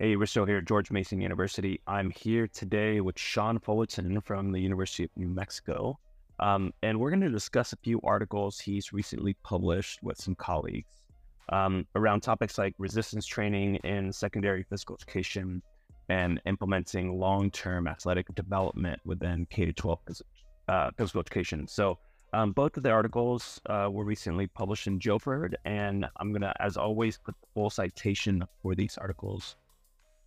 Hey, we're still here at George Mason University. I'm here today with Sean Fullerton from the University of New Mexico. Um, and we're going to discuss a few articles he's recently published with some colleagues um, around topics like resistance training in secondary physical education and implementing long term athletic development within K 12 uh, physical education. So, um, both of the articles uh, were recently published in JOPERD, and I'm going to, as always, put the full citation for these articles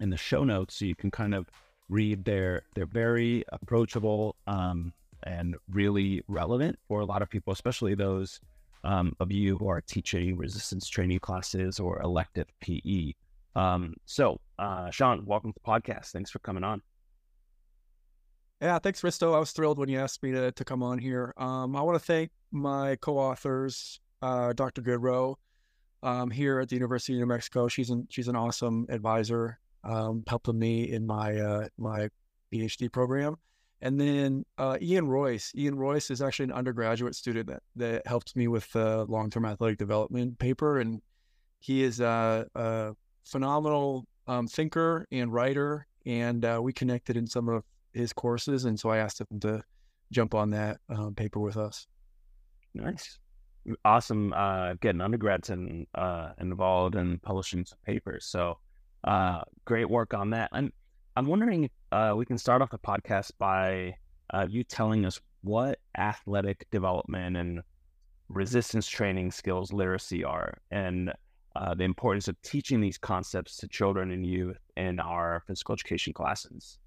in the show notes so you can kind of read their they're very approachable um, and really relevant for a lot of people, especially those um, of you who are teaching resistance training classes or elective PE. Um, so, uh, Sean, welcome to the podcast. Thanks for coming on. Yeah, thanks, Risto. I was thrilled when you asked me to, to come on here. Um, I want to thank my co-authors, uh, Dr. Gaudreault, um, here at the University of New Mexico. She's an she's an awesome advisor um, helping me in my uh, my PhD program. And then uh, Ian Royce. Ian Royce is actually an undergraduate student that, that helped me with the long term athletic development paper. And he is a, a phenomenal um, thinker and writer. And uh, we connected in some of his courses. And so I asked him to jump on that um, paper with us. Nice. Awesome uh, getting undergrads in, uh, involved in publishing some papers. So uh, great work on that. And I'm wondering uh, we can start off the podcast by uh, you telling us what athletic development and resistance training skills literacy are and uh, the importance of teaching these concepts to children and youth in our physical education classes.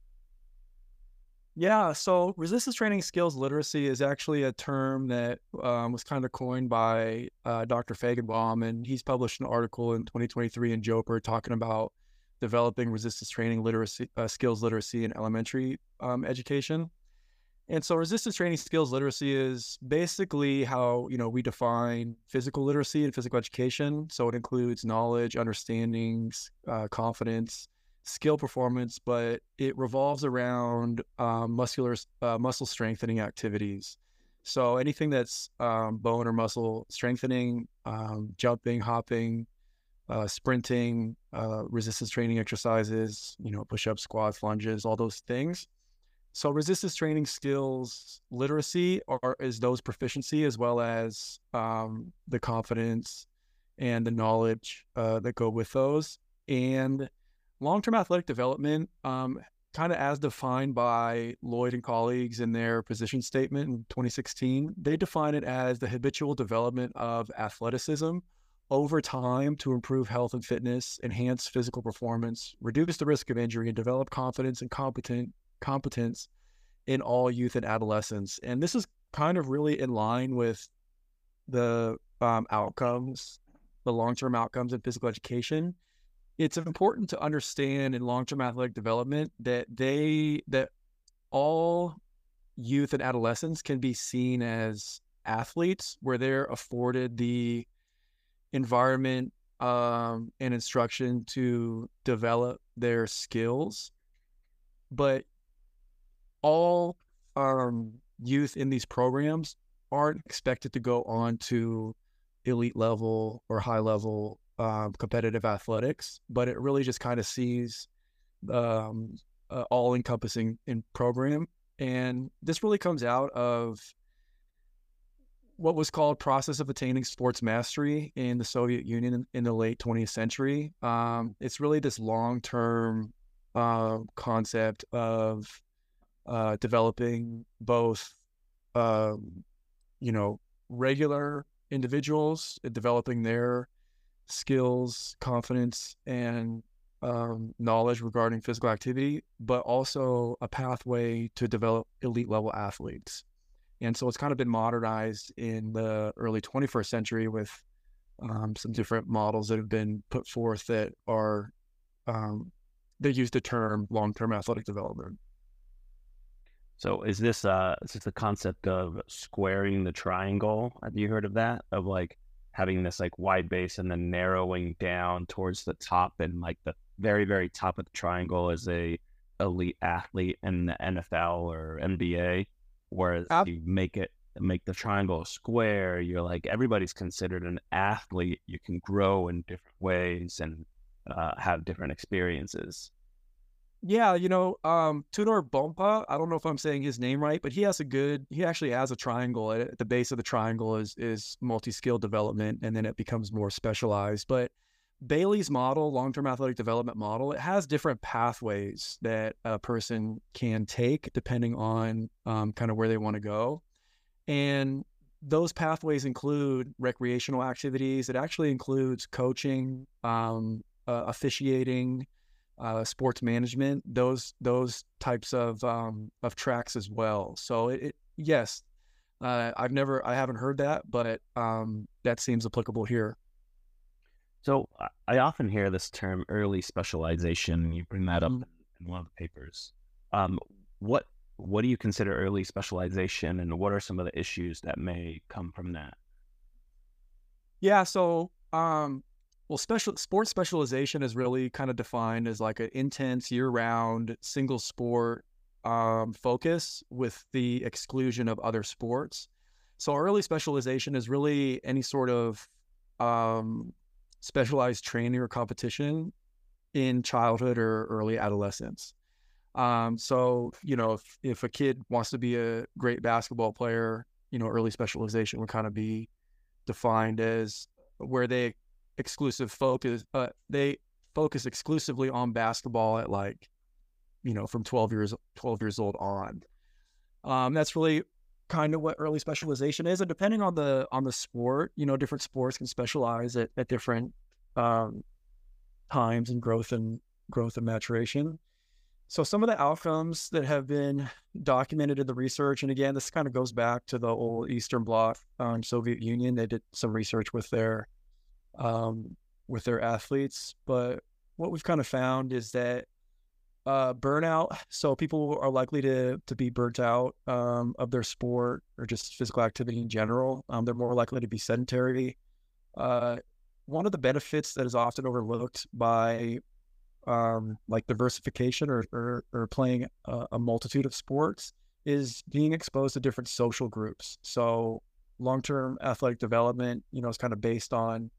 Yeah, so resistance training skills literacy is actually a term that um, was kind of coined by uh, Dr. Faigenbaum, and he's published an article in 2023 in Joper talking about developing resistance training literacy uh, skills literacy in elementary um, education. And so resistance training skills literacy is basically how, you know, we define physical literacy and physical education. So it includes knowledge, understandings, uh, confidence, skill performance, but it revolves around um, muscular uh, muscle strengthening activities. So anything that's um, bone or muscle strengthening, um, jumping, hopping, uh, sprinting, uh, resistance training exercises, you know, push ups, squats, lunges, all those things. So resistance training skills literacy are is those proficiency as well as um, the confidence and the knowledge uh, that go with those. And long term athletic development, um, kind of as defined by Lloyd and colleagues in their position statement in 2016, they define it as the habitual development of athleticism over time to improve health and fitness, enhance physical performance, reduce the risk of injury, and develop confidence and competent competence in all youth and adolescents. And this is kind of really in line with the um, outcomes, the long-term outcomes in physical education. It's important to understand in long-term athletic development that they that all youth and adolescents can be seen as athletes where they're afforded the environment um, and instruction to develop their skills. But all um, youth in these programs aren't expected to go on to elite level or high level um, competitive athletics, but it really just kind of sees um, uh, all encompassing in program. And this really comes out of what was called process of attaining sports mastery in the Soviet Union in, in the late 20th century. Um, it's really this long term uh, concept of uh, developing both, uh, you know, regular individuals, developing their skills, confidence, and um, knowledge regarding physical activity, but also a pathway to develop elite level athletes. And so it's kind of been modernized in the early 21st century with um, some different models that have been put forth that are, um, they use the term long term athletic development. So is this uh is this the concept of squaring the triangle? Have you heard of that? Of like having this like wide base and then narrowing down towards the top and like the very, very top of the triangle is a elite athlete in the NFL or NBA. Whereas Ab- you make it make the triangle a square, you're like everybody's considered an athlete. You can grow in different ways and uh, have different experiences. Yeah, you know, um, Tudor Bompa, I don't know if I'm saying his name right, but he has a good, he actually has a triangle. At, at the base of the triangle is is multi-skill development, and then it becomes more specialized. But Bailey's model, long-term athletic development model, it has different pathways that a person can take depending on um, kind of where they want to go. And those pathways include recreational activities. It actually includes coaching, um, uh, officiating, uh, sports management, those those types of um, of tracks as well. So it, it yes, uh, I've never I haven't heard that, but um, that seems applicable here. So I often hear this term early specialization. You bring that up mm-hmm. in one of the papers. Um, what what do you consider early specialization, and what are some of the issues that may come from that? Yeah, so um, well, special sports specialization is really kind of defined as like an intense year-round single sport um, focus with the exclusion of other sports. So early specialization is really any sort of um, specialized training or competition in childhood or early adolescence. Um, so you know, if if a kid wants to be a great basketball player, you know, early specialization would kind of be defined as where they exclusive focus uh, they focus exclusively on basketball at like you know from 12 years 12 years old on um, that's really kind of what early specialization is and depending on the on the sport you know different sports can specialize at, at different um, times and growth and growth and maturation so some of the outcomes that have been documented in the research and again this kind of goes back to the old eastern bloc um, soviet union they did some research with their um, with their athletes. But what we've kind of found is that uh, burnout. So people are likely to to be burnt out um, of their sport or just physical activity in general. Um, they're more likely to be sedentary. Uh, one of the benefits that is often overlooked by um, like diversification or, or, or playing a, a, multitude of sports is being exposed to different social groups. So long term athletic development, you know, is kind of based on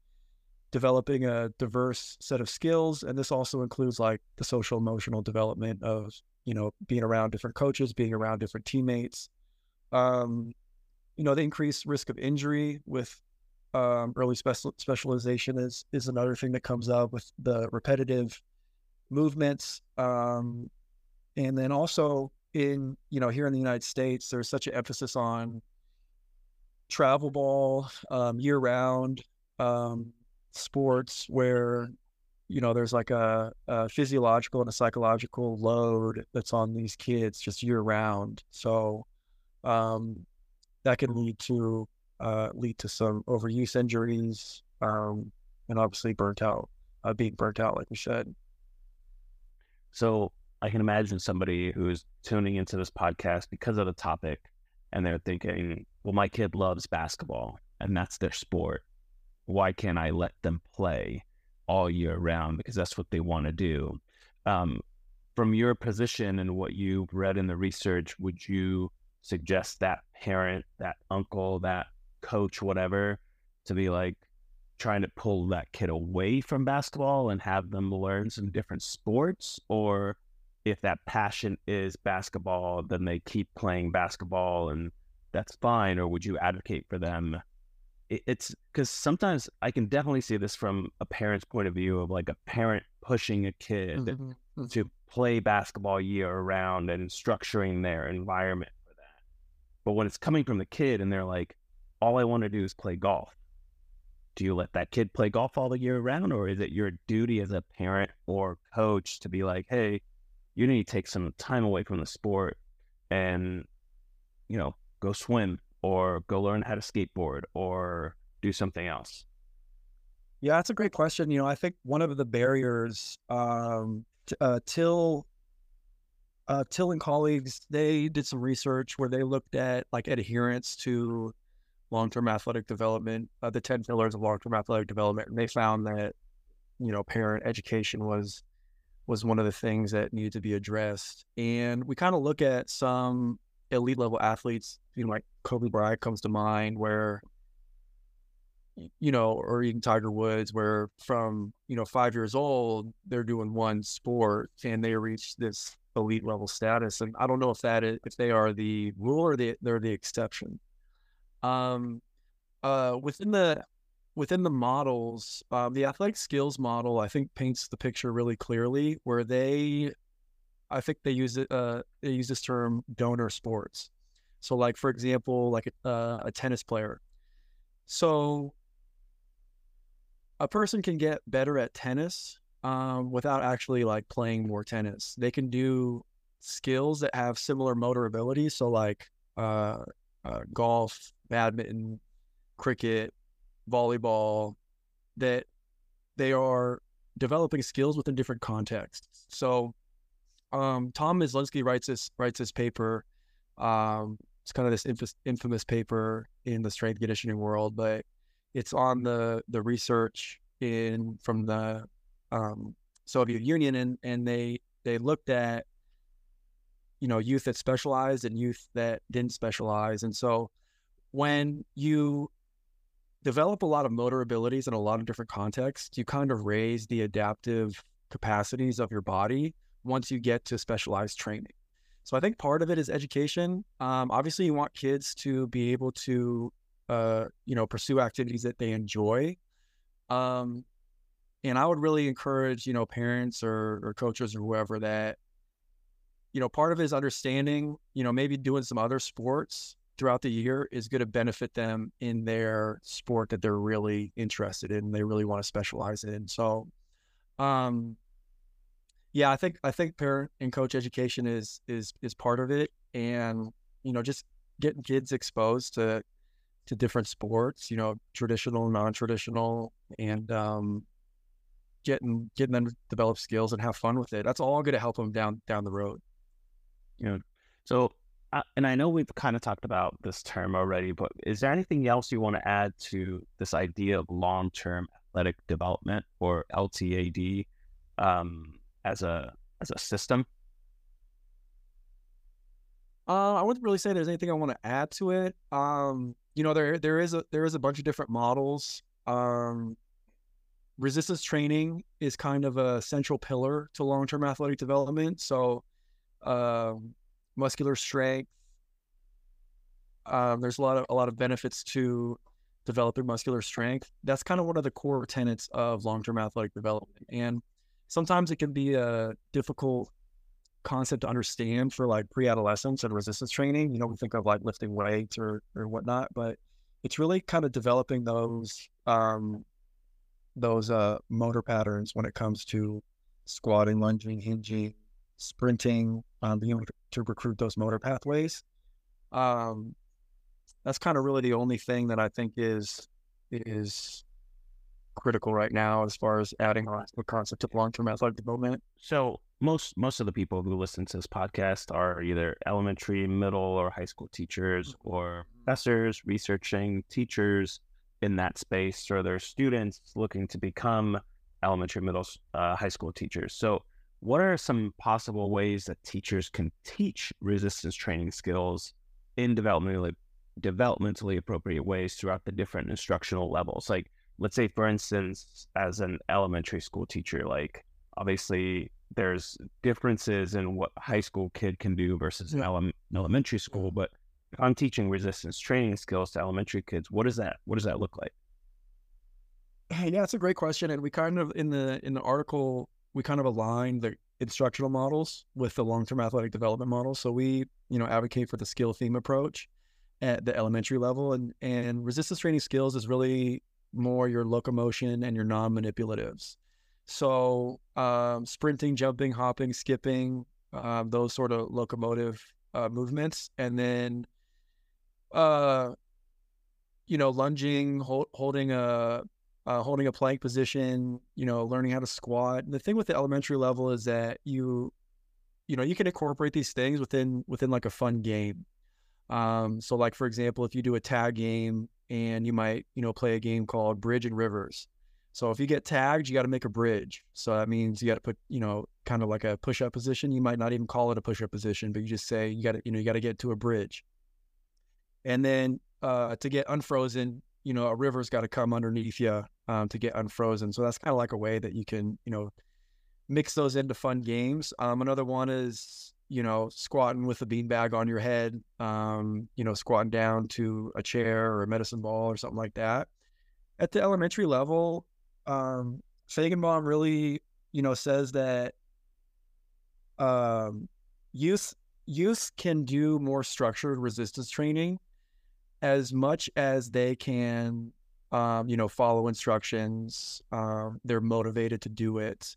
developing a diverse set of skills and this also includes like the social emotional development of you know being around different coaches being around different teammates. Um you know the increased risk of injury with um, early special specialization is is another thing that comes up with the repetitive movements. Um and then also in you know here in the united states there's such an emphasis on travel ball year round um, sports where you know there's like a, a, physiological and a psychological load that's on these kids just year round so um, that can lead to uh, lead to some overuse injuries um, and obviously burnt out uh, being burnt out like we said. So i can imagine somebody who's tuning into this podcast because of the topic and they're thinking well my kid loves basketball and that's their sport why can't I let them play all year round? Because that's what they want to do. Um, from your position and what you've read in the research, would you suggest that parent, that uncle, that coach, whatever, to be like trying to pull that kid away from basketball and have them learn some different sports? Or if that passion is basketball, then they keep playing basketball and that's fine? Or would you advocate for them it's because sometimes I can definitely see this from a parent's point of view of like a parent pushing a kid mm-hmm. mm-hmm. to play basketball year round and structuring their environment for that. But when it's coming from the kid and they're like, all I want to do is play golf, do you let that kid play golf all the year round? Or is it your duty as a parent or coach to be like, hey, you need to take some time away from the sport and, you know, go swim or go learn how to skateboard or do something else? Yeah, that's a great question. You know, I think one of the barriers, um, t- uh, Till, uh, Till and colleagues, they did some research where they looked at like adherence to long-term athletic development, uh, the ten pillars of long-term athletic development, and they found that you know parent education was was one of the things that needed to be addressed. And we kind of look at some elite level athletes, you know, like Kobe Bryant comes to mind, where you know, or even Tiger Woods, where from you know five years old they're doing one sport and they reach this elite level status. And I don't know if that is, if they are the rule or they, they're the exception. Um, uh, within the within the models, um, the athletic skills model I think paints the picture really clearly, where they, I think they use it. Uh, they use this term donor sports. So, like for example, like a, uh, a tennis player. So, a person can get better at tennis um, without actually like playing more tennis. They can do skills that have similar motor abilities. So like uh, uh, golf, badminton, cricket, volleyball, that they are developing skills within different contexts. So um, Tom Myslinski writes this writes this paper. Um, it's kind of this infamous, infamous paper in the strength conditioning world, but it's on the the research in from the um, Soviet Union, and and they they looked at you know youth that specialized and youth that didn't specialize, and so when you develop a lot of motor abilities in a lot of different contexts, you kind of raise the adaptive capacities of your body once you get to specialized training. So I think part of it is education. Um, obviously, you want kids to be able to, uh, you know, pursue activities that they enjoy. Um, and I would really encourage, you know, parents or, or coaches or whoever that, you know, part of it is understanding, you know, maybe doing some other sports throughout the year is going to benefit them in their sport that they're really interested in. They really want to specialize in. So, um, yeah, I think I think parent and coach education is is is part of it, and you know, just getting kids exposed to to different sports, you know, traditional, non traditional, and um, getting getting them to develop skills and have fun with it. That's all going to help them down down the road. Know, so uh, and I know we've kind of talked about this term already, but is there anything else you want to add to this idea of long term athletic development or LTAD um, as a as a system? Uh, I wouldn't really say there's anything I want to add to it. Um, you know, there there is a there is a bunch of different models. Um, resistance training is kind of a central pillar to long term athletic development. So, uh, muscular strength. Um, there's a lot of a lot of benefits to developing muscular strength. That's kind of one of the core tenets of long term athletic development, and sometimes it can be a difficult concept to understand for like pre-adolescence and resistance training. You know, we think of like lifting weights or or whatnot, but it's really kind of developing those um, those uh, motor patterns when it comes to squatting, lunging, hinging, sprinting, um, being able to, recruit those motor pathways. Um, that's kind of really the only thing that I think is is critical right now as far as adding on the concept of long term athletic development. So most most of the people who listen to this podcast are either elementary, middle, or high school teachers, mm-hmm. or professors, researching teachers in that space, or they're students looking to become elementary, middle, uh, high school teachers. So, what are some possible ways that teachers can teach resistance training skills in developmentally developmentally appropriate ways throughout the different instructional levels? Like, let's say, for instance, as an elementary school teacher, like obviously there's differences in what high school kid can do versus yeah. ele- elementary school, but I'm teaching resistance training skills to elementary kids. What does that what does that look like? Hey, yeah, that's a great question. And we kind of in the in the article we kind of align the instructional models with the long-term athletic development model. So we, you know, advocate for the skill theme approach at the elementary level and and resistance training skills is really more your locomotion and your non-manipulatives. So um, sprinting, jumping, hopping, skipping, uh, those sort of locomotive uh, movements, and then uh, you know, lunging, hold, holding a uh, holding a plank position, you know, learning how to squat. And the thing with the elementary level is that you, you know, you can incorporate these things within within like a fun game. Um, so, like for example, if you do a tag game and you might, you know, play a game called Bridge and Rivers. So if you get tagged, you got to make a bridge. So that means you got to put, you know, kind of like a push-up position. You might not even call it a push-up position, but you just say you got to, you know, you got to get to a bridge. And then uh, to get unfrozen, you know, a river's got to come underneath you um, to get unfrozen. So that's kind of like a way that you can, you know, mix those into fun games. Um, another one is, you know, squatting with a beanbag on your head, um, you know, squatting down to a chair or a medicine ball or something like that. At the elementary level, um, Faigenbaum really, you know, says that um, youth youth can do more structured resistance training as much as they can, um, you know, follow instructions. Um, they're motivated to do it.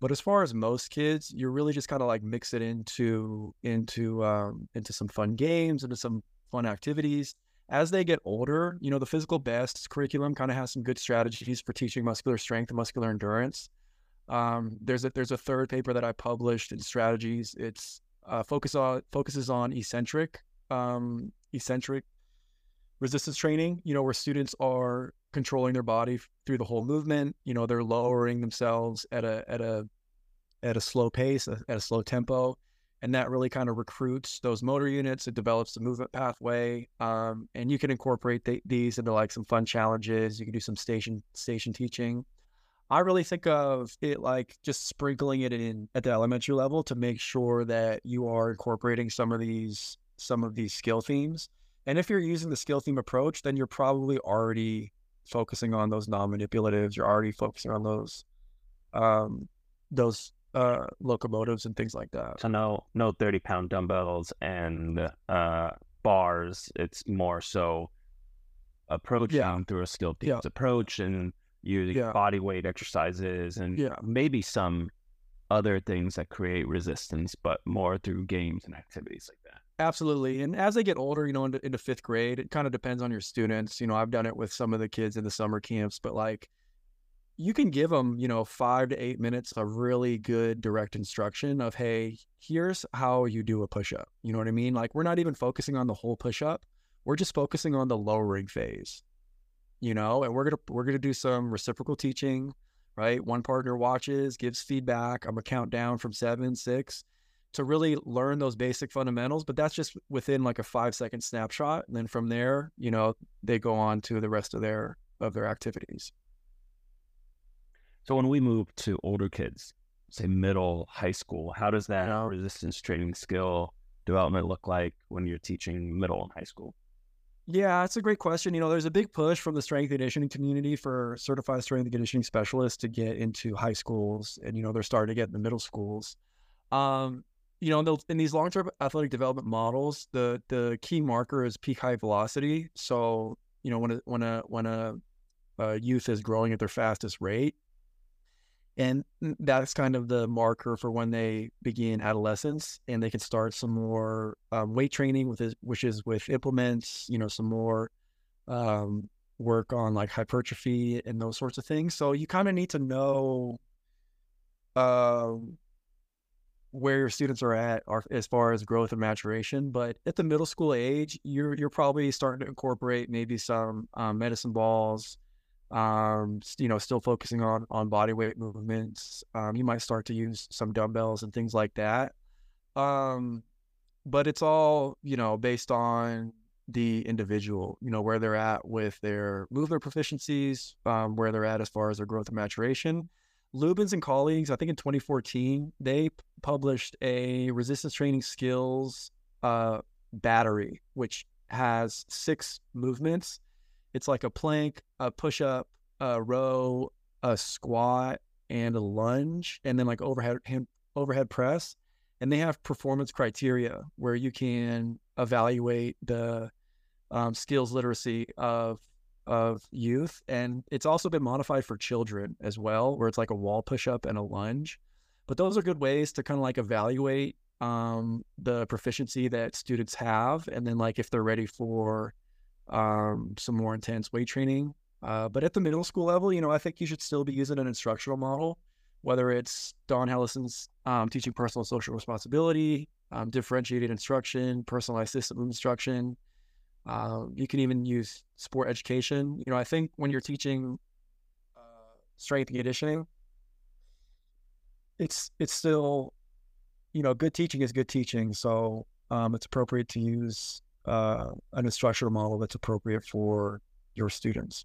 But as far as most kids, you're really just kind of like mix it into into um, into some fun games, into some fun activities. As they get older, you know, the physical best curriculum kind of has some good strategies for teaching muscular strength and muscular endurance. Um, there's a there's a third paper that I published in strategies. It's uh, focus on focuses on eccentric um, eccentric resistance training. You know, where students are controlling their body through the whole movement. You know, they're lowering themselves at a at a at a slow pace, at a slow tempo, and that really kind of recruits those motor units. It develops the movement pathway, um, and you can incorporate th- these into like some fun challenges. You can do some station station teaching. I really think of it like just sprinkling it in at the elementary level to make sure that you are incorporating some of these some of these skill themes. And if you're using the skill theme approach, then you're probably already focusing on those non-manipulatives. You're already focusing on those um, those uh, locomotives and things like that. So no no thirty pound dumbbells and uh, bars. It's more so approaching yeah. through a skill themes yeah. approach and using yeah. body weight exercises and yeah. maybe some other things that create resistance, but more through games and activities like. Absolutely. And as they get older, you know, into, into fifth grade, it kind of depends on your students. You know, I've done it with some of the kids in the summer camps, but like you can give them, you know, five to eight minutes of really good direct instruction of, hey, here's how you do a push up. You know what I mean? Like we're not even focusing on the whole push up. We're just focusing on the lowering phase you know, and we're gonna we're gonna do some reciprocal teaching, right? One partner watches, gives feedback. I'm gonna count down from seven, six, to really learn those basic fundamentals. But that's just within like a five second snapshot, and then from there, you know, they go on to the rest of their of their activities. So when we move to older kids, say middle, high school, how does that resistance training skill development look like when you're teaching middle and high school? Yeah, that's a great question. You know, there's a big push from the strength and conditioning community for certified strength and conditioning specialists to get into high schools, and you know they're starting to get in the middle schools. Um, you know, in these long-term athletic development models, the the key marker is peak height velocity. So, you know, when a when a when a, a youth is growing at their fastest rate, and that's kind of the marker for when they begin adolescence and they can start some more um, weight training with this, which is with implements you know some more um, work on like hypertrophy and those sorts of things so you kind of need to know uh, where your students are at as far as growth and maturation but at the middle school age you're you're probably starting to incorporate maybe some um, medicine balls um, you know, still focusing on on body weight movements. Um, you might start to use some dumbbells and things like that. Um, but it's all you know based on the individual. You know where they're at with their movement proficiencies, um, where they're at as far as their growth and maturation. Lubans and colleagues, I think in 2014, they published a resistance training skills uh, battery, which has six movements it's like a plank, a push up, a row, a squat, and a lunge, and then like overhead hand, overhead press. And they have performance criteria where you can evaluate the um, skills literacy of of youth, and it's also been modified for children as well, where it's like a wall push up and a lunge. But those are good ways to kind of like evaluate um, the proficiency that students have, and then like if they're ready for um, some more intense weight training. Uh, but at the middle school level, you know, I think you should still be using an instructional model, whether it's Don Hellison's um, teaching personal social responsibility, um, differentiated instruction, personalized system instruction. Uh, you can even use sport education. You know, I think when you're teaching uh, strength and conditioning, it's it's still, you know, good teaching is good teaching. So um, it's appropriate to use uh, an instructional model that's appropriate for your students.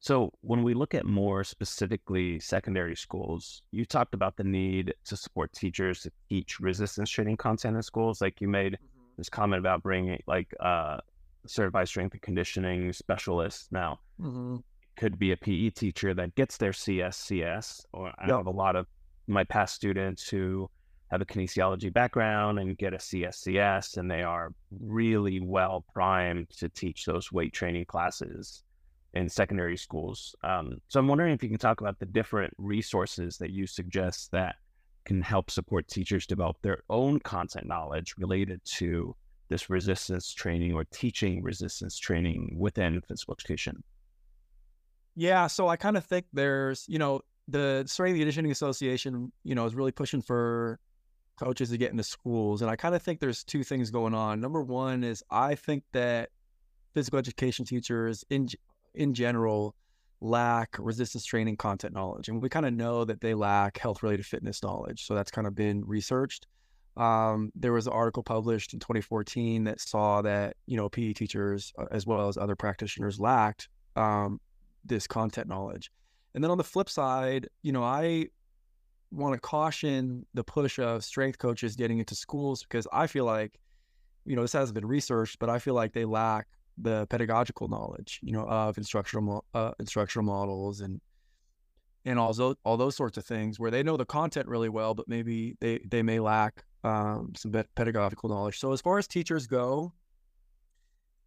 So, when we look at more specifically secondary schools, you talked about the need to support teachers to teach resistance training content in schools. Like you made mm-hmm. This comment about bringing like uh, certified strength and conditioning specialists. Now, mm-hmm. could be a PE teacher that gets their CSCS, or I yep. have a lot of my past students who have a kinesiology background and get a CSCS, and they are really well primed to teach those weight training classes in secondary schools. Um, so I'm wondering if you can talk about the different resources that you suggest that can help support teachers develop their own content knowledge related to this resistance training or teaching resistance training within physical education. Yeah, so I kind of think there's, you know, the Strength and Conditioning Association, you know, is really pushing for coaches to get into schools. And I kind of think there's two things going on. Number one is I think that physical education teachers in in general lack resistance training content knowledge. And we kind of know that they lack health related fitness knowledge. So that's kind of been researched. Um, there was an article published in 2014 that saw that, you know, PE teachers, uh, as well as other practitioners, lacked um, this content knowledge. And then on the flip side, you know, I want to caution the push of strength coaches getting into schools because I feel like, you know, this hasn't been researched, but I feel like they lack the pedagogical knowledge, you know, of instructional uh, instructional models and and all those all those sorts of things where they know the content really well, but maybe they they may lack um, some pedagogical knowledge. So as far as teachers go,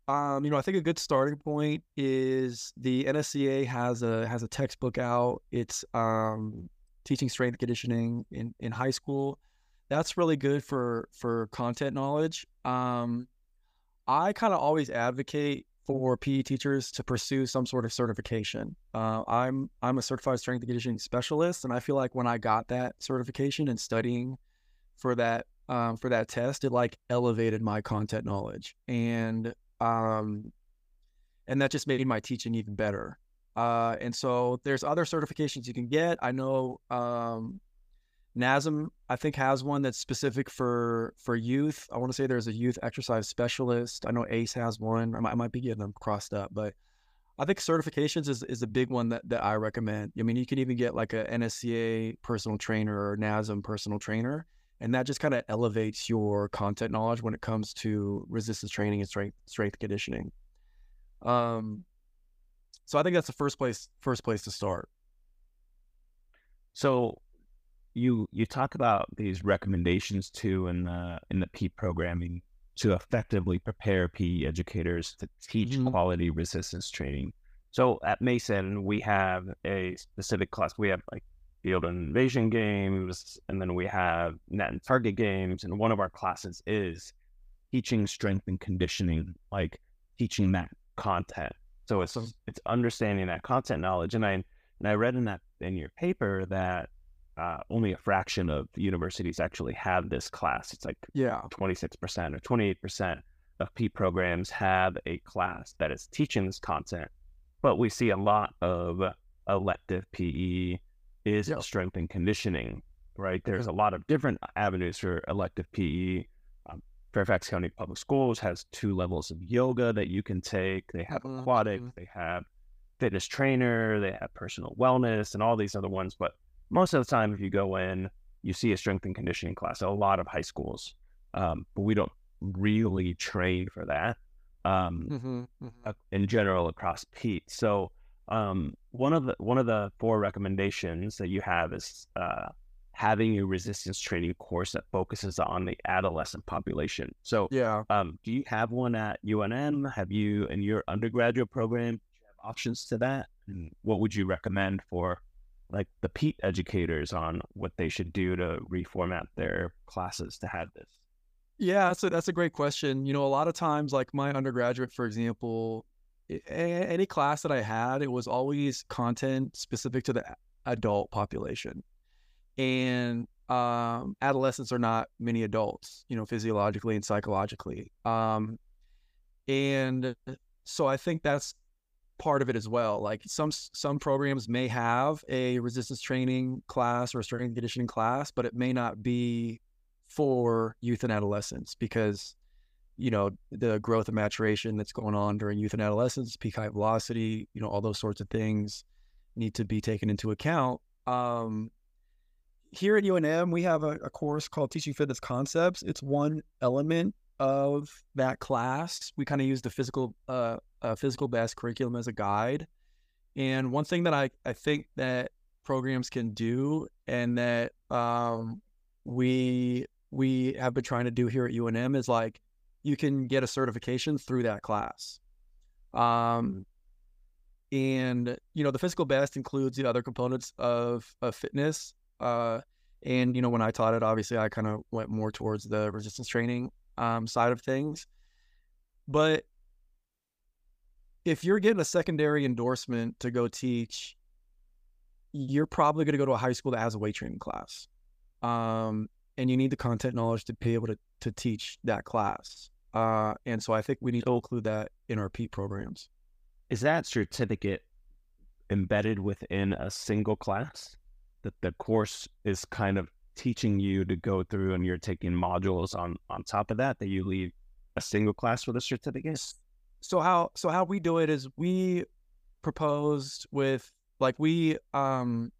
um, you know, I think a good starting point is the NSCA has a has a textbook out. It's um, teaching strength conditioning in in high school. That's really good for for content knowledge. Um, I kind of always advocate for PE teachers to pursue some sort of certification. Uh, I'm I'm a certified strength and conditioning specialist, and I feel like when I got that certification and studying for that um, for that test, it like elevated my content knowledge, and um, and that just made my teaching even better. Uh, and so there's other certifications you can get. I know um, NASM, I think, has one that's specific for for youth. I want to say there's a youth exercise specialist. I know ACE has one. I might, I might be getting them crossed up, but I think certifications is, is a big one that, that I recommend. I mean, you can even get like a NSCA personal trainer or NASM personal trainer, and that just kind of elevates your content knowledge when it comes to resistance training and strength strength conditioning. Um, so I think that's the first place first place to start. So you you talk about these recommendations too in the in the PETE programming to effectively prepare PE educators to teach mm-hmm. quality resistance training. So at Mason, we have a specific class. We have like field and invasion games, and then we have net and target games. And one of our classes is teaching strength and conditioning, like teaching that content. So it's it's understanding that content knowledge. And I and I read in that in your paper that uh, only a fraction of universities actually have this class. It's like yeah, 26% or 28% of P programs have a class that is teaching this content. But we see a lot of elective PE is yep. strength and conditioning, right? There's a lot of different avenues for elective PE. Um, Fairfax County Public Schools has two levels of yoga that you can take. They have mm-hmm. they have fitness trainer, they have personal wellness, and all these other ones. But most of the time, if you go in, you see a strength and conditioning class. A lot of high schools, um, but we don't really train for that um, mm-hmm, mm-hmm. in general across PETE. So um, one of the one of the four recommendations that you have is uh, having a resistance training course that focuses on the adolescent population. So yeah, um, do you have one at UNM? Have you in your undergraduate program? have options to that? And what would you recommend for like the PETE educators on what they should do to reformat their classes to have this? Yeah, so that's a great question. You know, a lot of times, like my undergraduate, for example, any class that I had, it was always content specific to the adult population. And um, adolescents are not many adults, you know, physiologically and psychologically. Um, and so I think that's part of it as well. Like some some programs may have a resistance training class or a strength conditioning class, but it may not be for youth and adolescents because you know, the growth and maturation that's going on during youth and adolescence, peak height velocity, you know, all those sorts of things need to be taken into account. Um, here at UNM, we have a, a course called Teaching Fitness Concepts. It's one element of that class. We kind of use the physical uh, uh, physical best curriculum as a guide. And one thing that I, I think that programs can do and that um, we we have been trying to do here at UNM is like you can get a certification through that class. Um, and you know the physical best includes the other components of, of fitness uh, and you know, when I taught it, obviously I kind of went more towards the resistance training um, side of things. But if you're getting a secondary endorsement to go teach, you're probably going to go to a high school that has a weight training class, um, and you need the content knowledge to be able to to teach that class. Uh, and so I think we need to include that in our PETE programs. Is that certificate embedded within a single class? that the course is kind of teaching you to go through and you're taking modules on on top of that that you leave a single class with a certificate? So how so how we do it is we proposed with like we um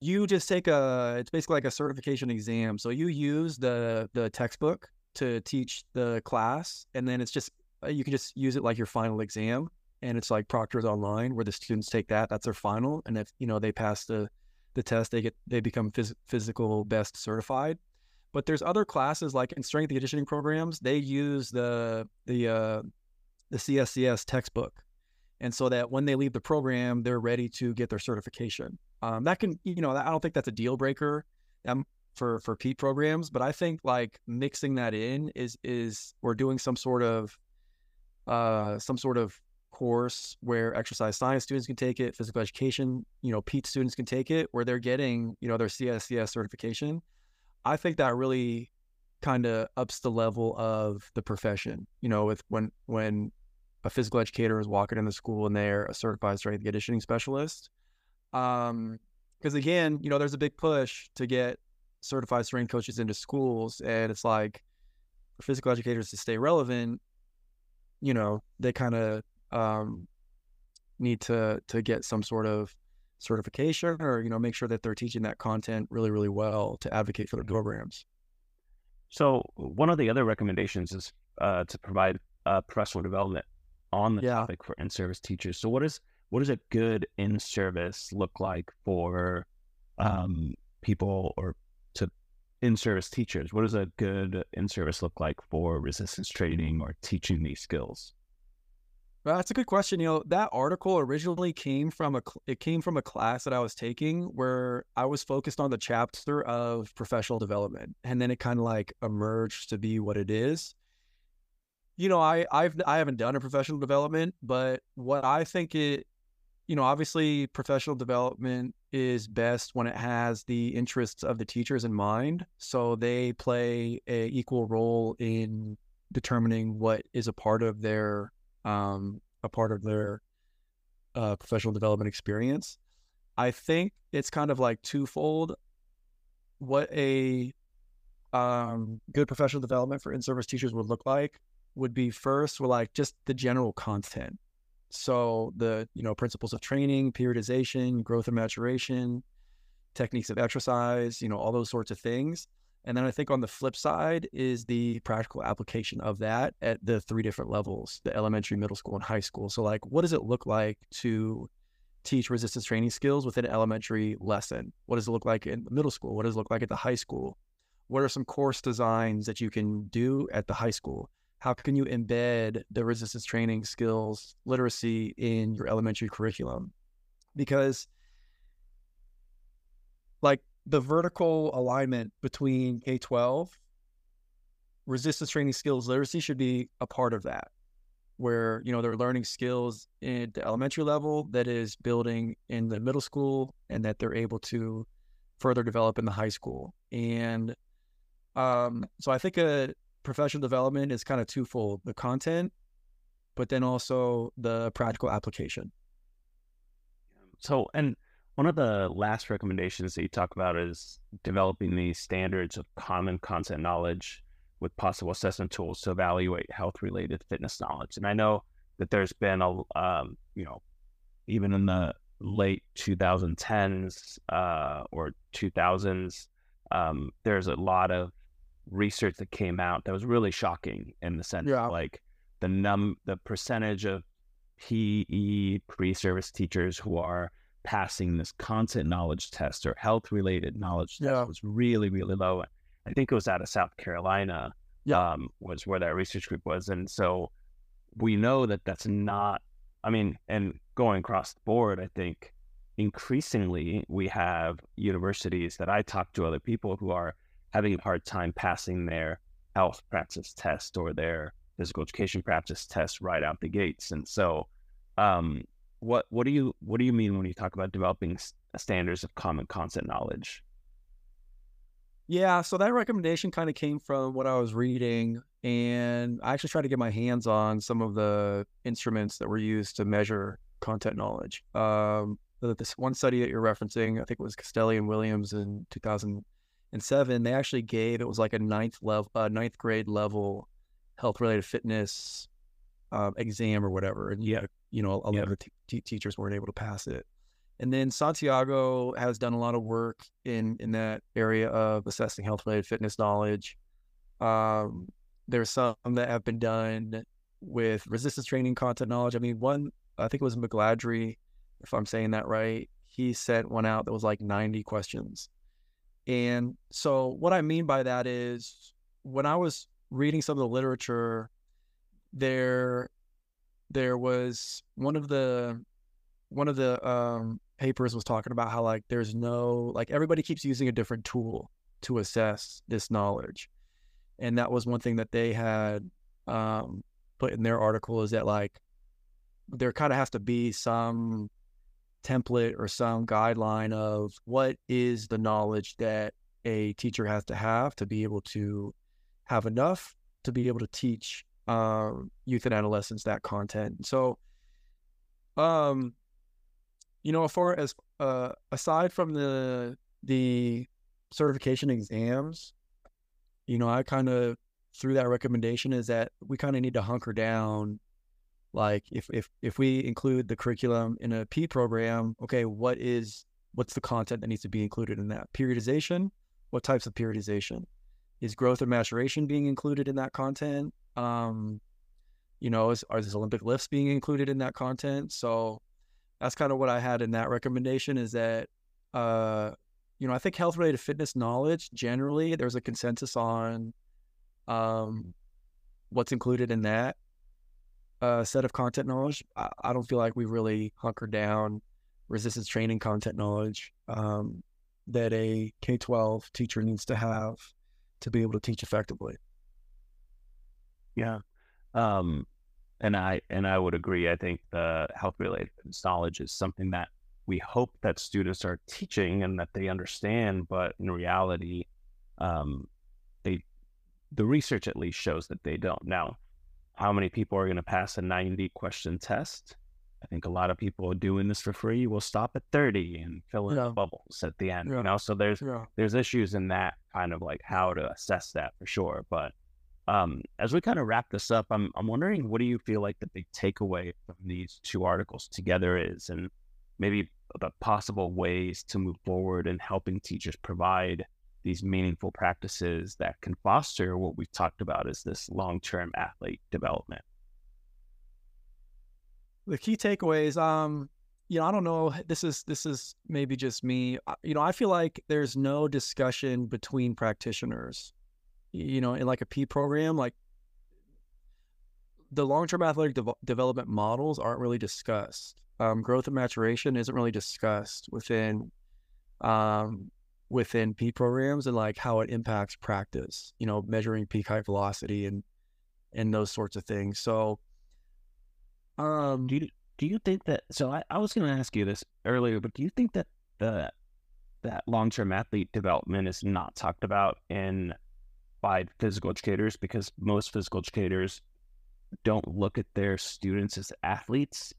you just take a it's basically like a certification exam. So you use the the textbook to teach the class and then it's just uh, you can just use it like your final exam and it's like Proctor's online where the students take that that's their final and if you know they pass the the test they get they become phys- physical best certified. But there's other classes like in strength and conditioning programs they use the the uh, the CSCS textbook. And so that when they leave the program they're ready to get their certification. Um, that can you know I don't think that's a deal breaker um, for for PETE programs but I think like mixing that in is is we're doing some sort of uh some sort of course where exercise science students can take it, physical education, you know, PETE students can take it, where they're getting, you know, their CSCS certification. I think that really kind of ups the level of the profession. You know, with when when a physical educator is walking in the school and they're a certified strength conditioning specialist. Um, because again, you know, there's a big push to get certified strength coaches into schools, and it's like for physical educators to stay relevant, you know, they kind of um, need to to get some sort of certification or you know make sure that they're teaching that content really really well to advocate for their programs? So one of the other recommendations is uh, to provide uh, professional development on the yeah. topic for in-service teachers. So what is what does a good in-service look like for um, people or to in-service teachers? What does a good in-service look like for resistance training or teaching these skills that's a good question. You know, that article originally came from a it came from a class that I was taking where I was focused on the chapter of professional development, and then it kind of like emerged to be what it is. You know, I I've I haven't done a professional development, but what I think it, you know, obviously professional development is best when it has the interests of the teachers in mind, so they play a equal role in determining what is a part of their um, a part of their uh, professional development experience. I think it's kind of like twofold. What a um, good professional development for in-service teachers would look like would be first, with like just the general content. So the you know principles of training, periodization, growth and maturation, techniques of exercise, you know all those sorts of things. And then I think on the flip side is the practical application of that at the three different levels the elementary, middle school, and high school. So, like, what does it look like to teach resistance training skills within an elementary lesson? What does it look like in middle school? What does it look like at the high school? What are some course designs that you can do at the high school? How can you embed the resistance training skills literacy in your elementary curriculum? Because, like, the vertical alignment between K 12, resistance training skills literacy should be a part of that, where, you know, they're learning skills in the elementary level that is building in the middle school and that they're able to further develop in the high school. And um, so I think a professional development is kind of twofold the content, but then also the practical application. So, and one of the last recommendations that you talk about is developing these standards of common content knowledge with possible assessment tools to evaluate health related fitness knowledge. And I know that there's been a, um, you know, even in the late 2010s uh, or 2000s, um, there's a lot of research that came out that was really shocking in the sense yeah. like the num the percentage of PE pre-service teachers who are passing this content knowledge test or health related knowledge yeah. test was really really low. I think it was out of South Carolina. Yeah. Um, was where that research group was, and so we know that that's not. I mean, and going across the board, I think increasingly we have universities that I talk to other people who are having a hard time passing their health practice test or their physical education practice test right out the gates. And so, um, what what do you what do you mean when you talk about developing standards of common concept knowledge? Yeah, so that recommendation kind of came from what I was reading, and I actually tried to get my hands on some of the instruments that were used to measure content knowledge. Um, this one study that you're referencing, I think it was Castelli and Williams in 2007. They actually gave it was like a ninth level, uh, ninth grade level health related fitness um, exam or whatever, and yeah, you know, a lot of t- teachers weren't able to pass it. And then Santiago has done a lot of work in in that area of assessing health related fitness knowledge. Um, there's some that have been done with resistance training content knowledge. I mean, one I think it was McGladrey, if I'm saying that right. He sent one out that was like 90 questions. And so what I mean by that is when I was reading some of the literature, there there was one of the one of the um, papers was talking about how like there's no like everybody keeps using a different tool to assess this knowledge, and that was one thing that they had um, put in their article is that like there kind of has to be some template or some guideline of what is the knowledge that a teacher has to have to be able to have enough to be able to teach uh, youth and adolescents that content. So, um, you know, as far as uh, aside from the the certification exams, you know, I kind of through that recommendation is that we kind of need to hunker down. Like if if if we include the curriculum in a PETE program, okay, what is what's the content that needs to be included in that periodization? What types of periodization? Is growth and maturation being included in that content? Um, you know, is, are these Olympic lifts being included in that content? So that's kind of what I had in that recommendation is that, uh, you know, I think health related fitness knowledge generally, there's a consensus on um, what's included in that uh, set of content knowledge. I, I don't feel like we really hunkered down resistance training content knowledge um, that a K 12 teacher needs to have to be able to teach effectively. Yeah. Um, and I and I would agree. I think the health related knowledge is something that we hope that students are teaching and that they understand, but in reality, um, they the research at least shows that they don't. Now, how many people are going to pass a 90 question test? I think a lot of people doing this for free will stop at 30 and fill in yeah. bubbles at the end. Yeah. You know, so there's yeah. there's issues in that kind of like how to assess that for sure. But um, as we kind of wrap this up, I'm I'm wondering what do you feel like the big takeaway from these two articles together is, and maybe the possible ways to move forward in helping teachers provide these meaningful practices that can foster what we've talked about as this long-term athlete development. The key takeaways, um, you know, I don't know. This is this is maybe just me. You know, I feel like there's no discussion between practitioners you know, in like a PETE program, like the long term athletic de- development models aren't really discussed. Um, growth and maturation isn't really discussed within um, within PETE programs and like how it impacts practice. You know, measuring peak height velocity and and those sorts of things. So, um, do you do you think that? So I, I was going to ask you this earlier, but do you think that the that long term athlete development is not talked about in by physical educators because most physical educators don't look at their students as athletes,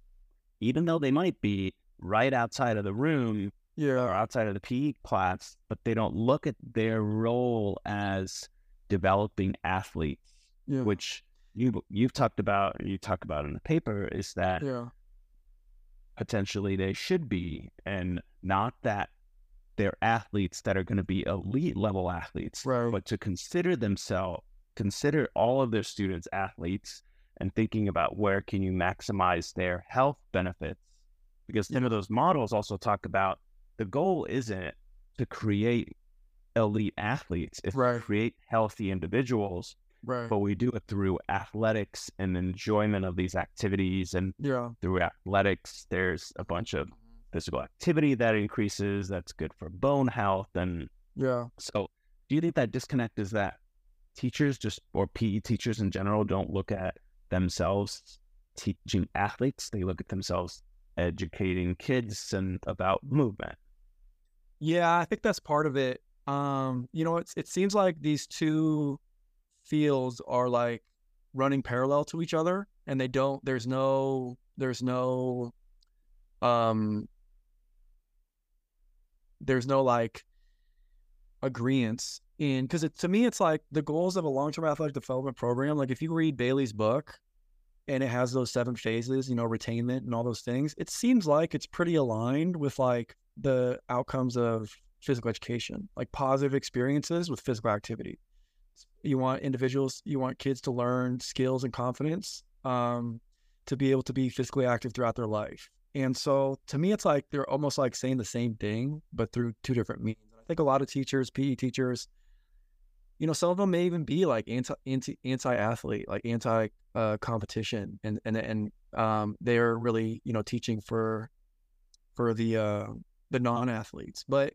even though they might be right outside of the room yeah. or outside of the PE class, but they don't look at their role as developing athletes, Yeah. which you you've talked about you talk about in the paper is that yeah. potentially they should be, and not that they're athletes that are going to be elite level athletes, Right. but to consider themselves, consider all of their students athletes, and thinking about where can you maximize their health benefits, because some of those models also talk about the goal isn't to create elite athletes, it's Right. to create healthy individuals, Right. but we do it through athletics and enjoyment of these activities and yeah. through athletics, there's a bunch of physical activity that increases that's good for bone health. And Yeah. so, do you think that disconnect is that teachers just, or PE teachers in general, don't look at themselves teaching athletes? They look at themselves educating kids and about movement. Yeah, I think that's part of it. Um, you know, it's it seems like these two fields are like running parallel to each other and they don't there's no there's no um there's no like agreements in because to me it's like the goals of a long-term athletic development program like if you read Balyi's book and it has those seven phases you know retainment and all those things it seems like it's pretty aligned with like the outcomes of physical education like positive experiences with physical activity. You want individuals you want kids to learn skills and confidence um, to be able to be physically active throughout their life and so to me it's like they're almost like saying the same thing but through two different means. I think a lot of teachers pe teachers you know some of them may even be like anti anti athlete like anti uh, competition. And and and um, they're really you know teaching for for the uh, the non athletes but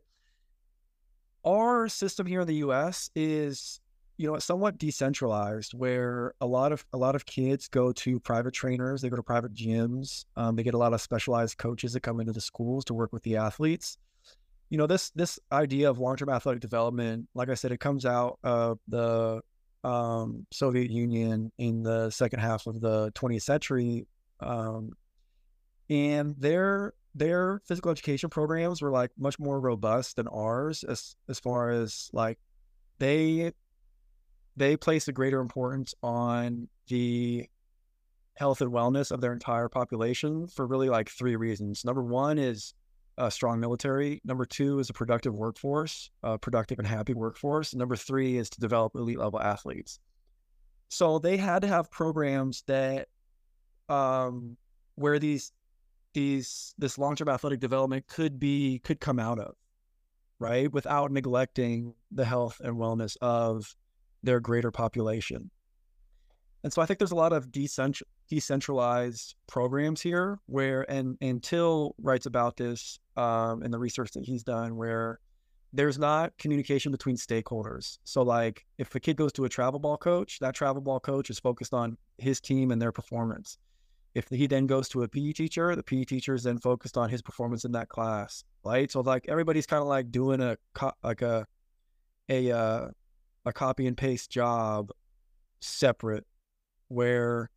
our system here in the us is you know somewhat decentralized where a lot of a lot of kids go to private trainers they go to private gyms um, they get a lot of specialized coaches that come into the schools to work with the athletes. You know this this idea of long-term athletic development like i said it comes out of the um, soviet union in the second half of the 20th century um, and their their physical education programs were like much more robust than ours as as far as like they they place a greater importance on the health and wellness of their entire population for really like three reasons. Number one is a strong military. Number two is a productive workforce, a productive and happy workforce. Number three is to develop elite level athletes. So they had to have programs that um, where these these this long term athletic development could be could come out of, right, without neglecting the health and wellness of their greater population. And so I think there's a lot of decentral, decentralized programs here where, and, and Till writes about this um, in the research that he's done, where there's not communication between stakeholders. So, like, if a kid goes to a travel ball coach, that travel ball coach is focused on his team and their performance. If he then goes to a PE teacher, the PE teacher is then focused on his performance in that class, right? So, like, everybody's kind of like doing a like a a uh, a copy and paste job separate where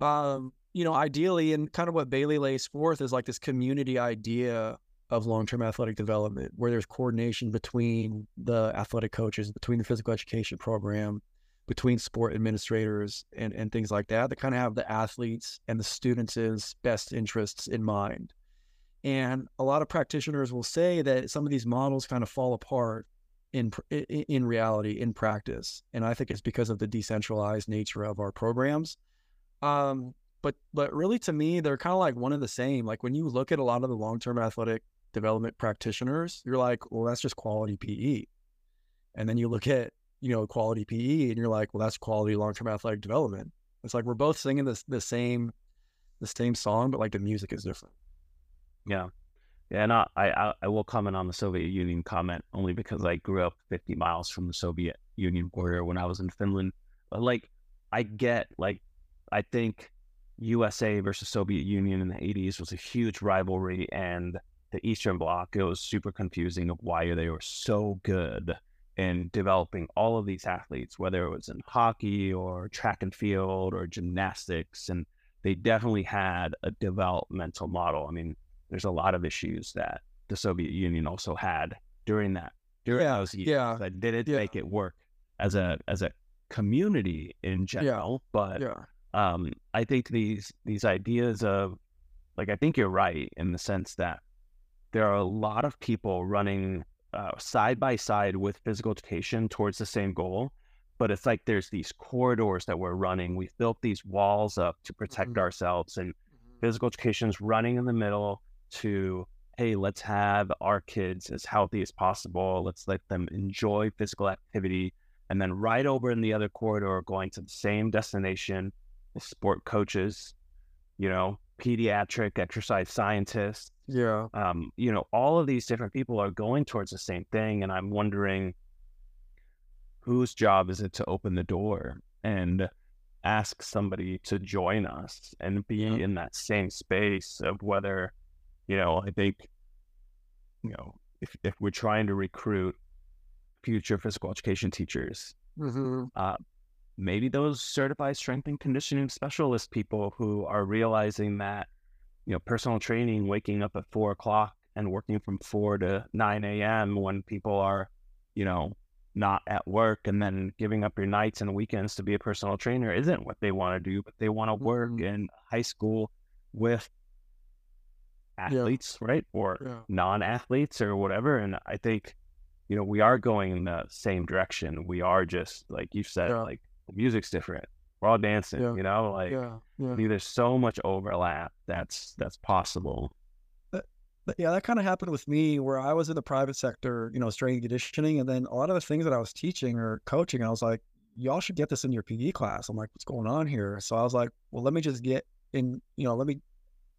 um you know ideally and kind of what Balyi lays forth is like this community idea of long-term athletic development where there's coordination between the athletic coaches between the physical education program between sport administrators and, and things like that that kind of have the athletes and the students' best interests in mind. And a lot of practitioners will say that some of these models kind of fall apart in in reality in practice and i think it's because of the decentralized nature of our programs. Um but but really to me they're kind of like one of the same like when you look at a lot of the long-term athletic development practitioners you're like well that's just quality pe and then you look at you know quality pe and you're like well that's quality long-term athletic development. It's like we're both singing this the same the same song but like the music is different. Yeah yeah, and I, I I will comment on the Soviet Union comment only because I grew up 50 miles from the Soviet Union border when I was in Finland. But like, I get like, I think USA versus Soviet Union in the 80s was a huge rivalry, and the Eastern Bloc it was super confusing of why they were so good in developing all of these athletes, whether it was in hockey or track and field or gymnastics, and they definitely had a developmental model. I mean there's a lot of issues that the Soviet Union also had during that during yeah, those years yeah, that didn't yeah. make it work as a as a community in general. But Yeah. um, I think these these ideas of like I think you're right in the sense that there are a lot of people running uh, side by side with physical education towards the same goal, but it's like there's these corridors that we're running. We've built these walls up to protect Mhm. ourselves, and physical education's running in the middle to hey, let's have our kids as healthy as possible. Let's let them enjoy physical activity. And then right over in the other corridor, going to the same destination, sport coaches, you know, pediatric exercise scientists, Yeah. um, you know, all of these different people are going towards the same thing. And I'm wondering whose job is it to open the door and ask somebody to join us and be Yeah. in that same space of whether, you know, I think, you know, if, if we're trying to recruit future physical education teachers, hmm uh, maybe those certified strength and conditioning specialist people who are realizing that you know personal training waking up at four o'clock and working from four to 9 a.m when people are you know not at work and then giving up your nights and weekends to be a personal trainer isn't what they want to do but they want to work Mhm. in high school with athletes right or Yeah. non-athletes or whatever and i think you know we are going in the same direction we are just like you said Yeah. like the music's different we're all dancing Yeah. you know like Yeah. Yeah. I think there's so much overlap that's that's possible But yeah, that kind of happened with me where I was in the private sector, you know, strength and conditioning. And then a lot of the things that I was teaching or coaching, I was like, y'all should get this in your PE class. I'm like, what's going on here? So I was like, well, let me just get in, you know, let me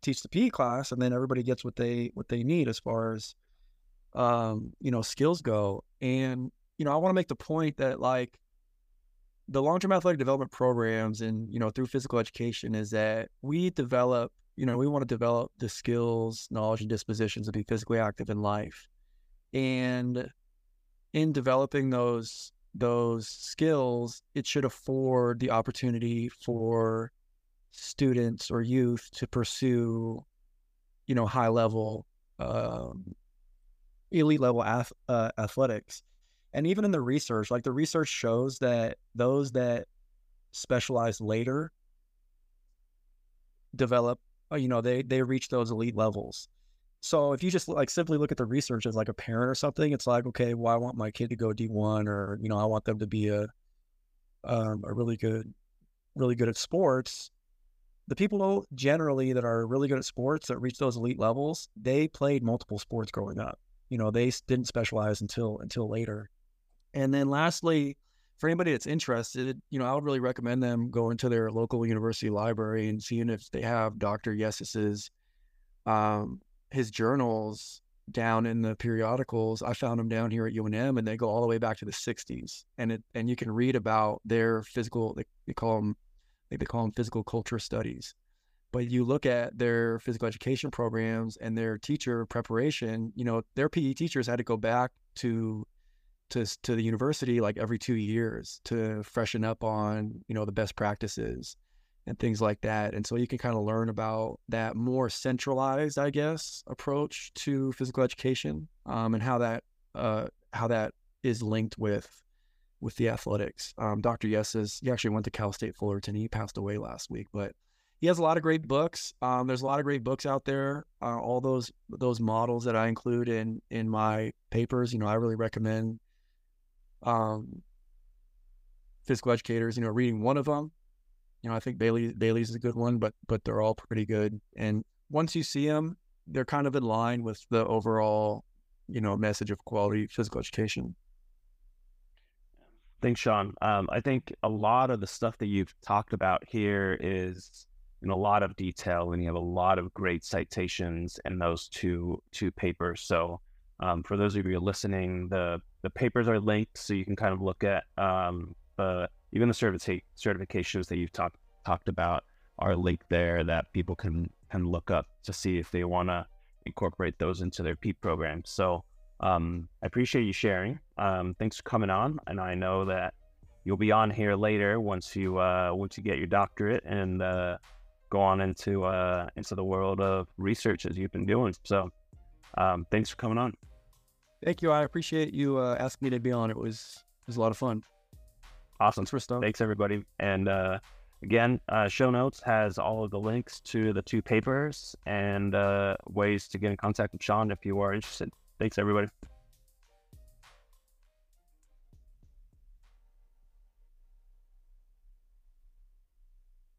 teach the PE class and then everybody gets what they what they need as far as um, you know, skills go. And, you know, I want to make the point that like the long-term athletic development programs and, you know, through physical education is that we develop you know, we want to develop the skills, knowledge, and dispositions to be physically active in life. And in developing those those skills, it should afford the opportunity for students or youth to pursue, you know, high level, um, elite level ath- uh, athletics. And even in the research, like the research shows that those that specialize later develop uh, you know they they reach those elite levels so if you just like simply look at the research as like a parent or something it's like okay well i want my kid to go d1 or you know i want them to be a um, a really good really good at sports the people generally that are really good at sports that reach those elite levels they played multiple sports growing up you know they didn't specialize until until later and then lastly for anybody that's interested, you know, I would really recommend them going to their local university library and seeing if they have Dr. Yessis's um his journals down in the periodicals. I found them down here at UNM and they go all the way back to the 60s. And it and you can read about their physical they, they call them think they call them physical culture studies. But you look at their physical education programs and their teacher preparation, you know, their PE teachers had to go back to to to the university like every two years to freshen up on you know the best practices and things like that and so you can kind of learn about that more centralized i guess approach to physical education um, and how that uh, how that is linked with with the athletics um, dr Yessis he actually went to cal state fullerton he passed away last week but he has a lot of great books um, there's a lot of great books out there uh, all those those models that i include in in my papers you know i really recommend um, physical educators, you know, reading one of them. You know, I think Balyi Balyi's is a good one, but but they're all pretty good. And once you see them, they're kind of in line with the overall, you know, message of quality physical education. Thanks, Sean. Um, I think a lot of the stuff that you've talked about here is in a lot of detail, and you have a lot of great citations in those two two papers. So, um, for those of you listening, the the papers are linked, so you can kind of look at um, even the certific- certifications that you've talked talked about are linked there that people can can look up to see if they want to incorporate those into their PEEP program. So um, I appreciate you sharing. Um, thanks for coming on, and I know that you'll be on here later once you uh, once you get your doctorate and uh, go on into uh, into the world of research as you've been doing. So um, thanks for coming on. Thank you. I appreciate you uh, asking me to be on. It was it was a lot of fun. Awesome. Thanks Thanks everybody. And uh, again, uh, show notes has all of the links to the two papers and uh, ways to get in contact with Sean if you are interested. Thanks, everybody.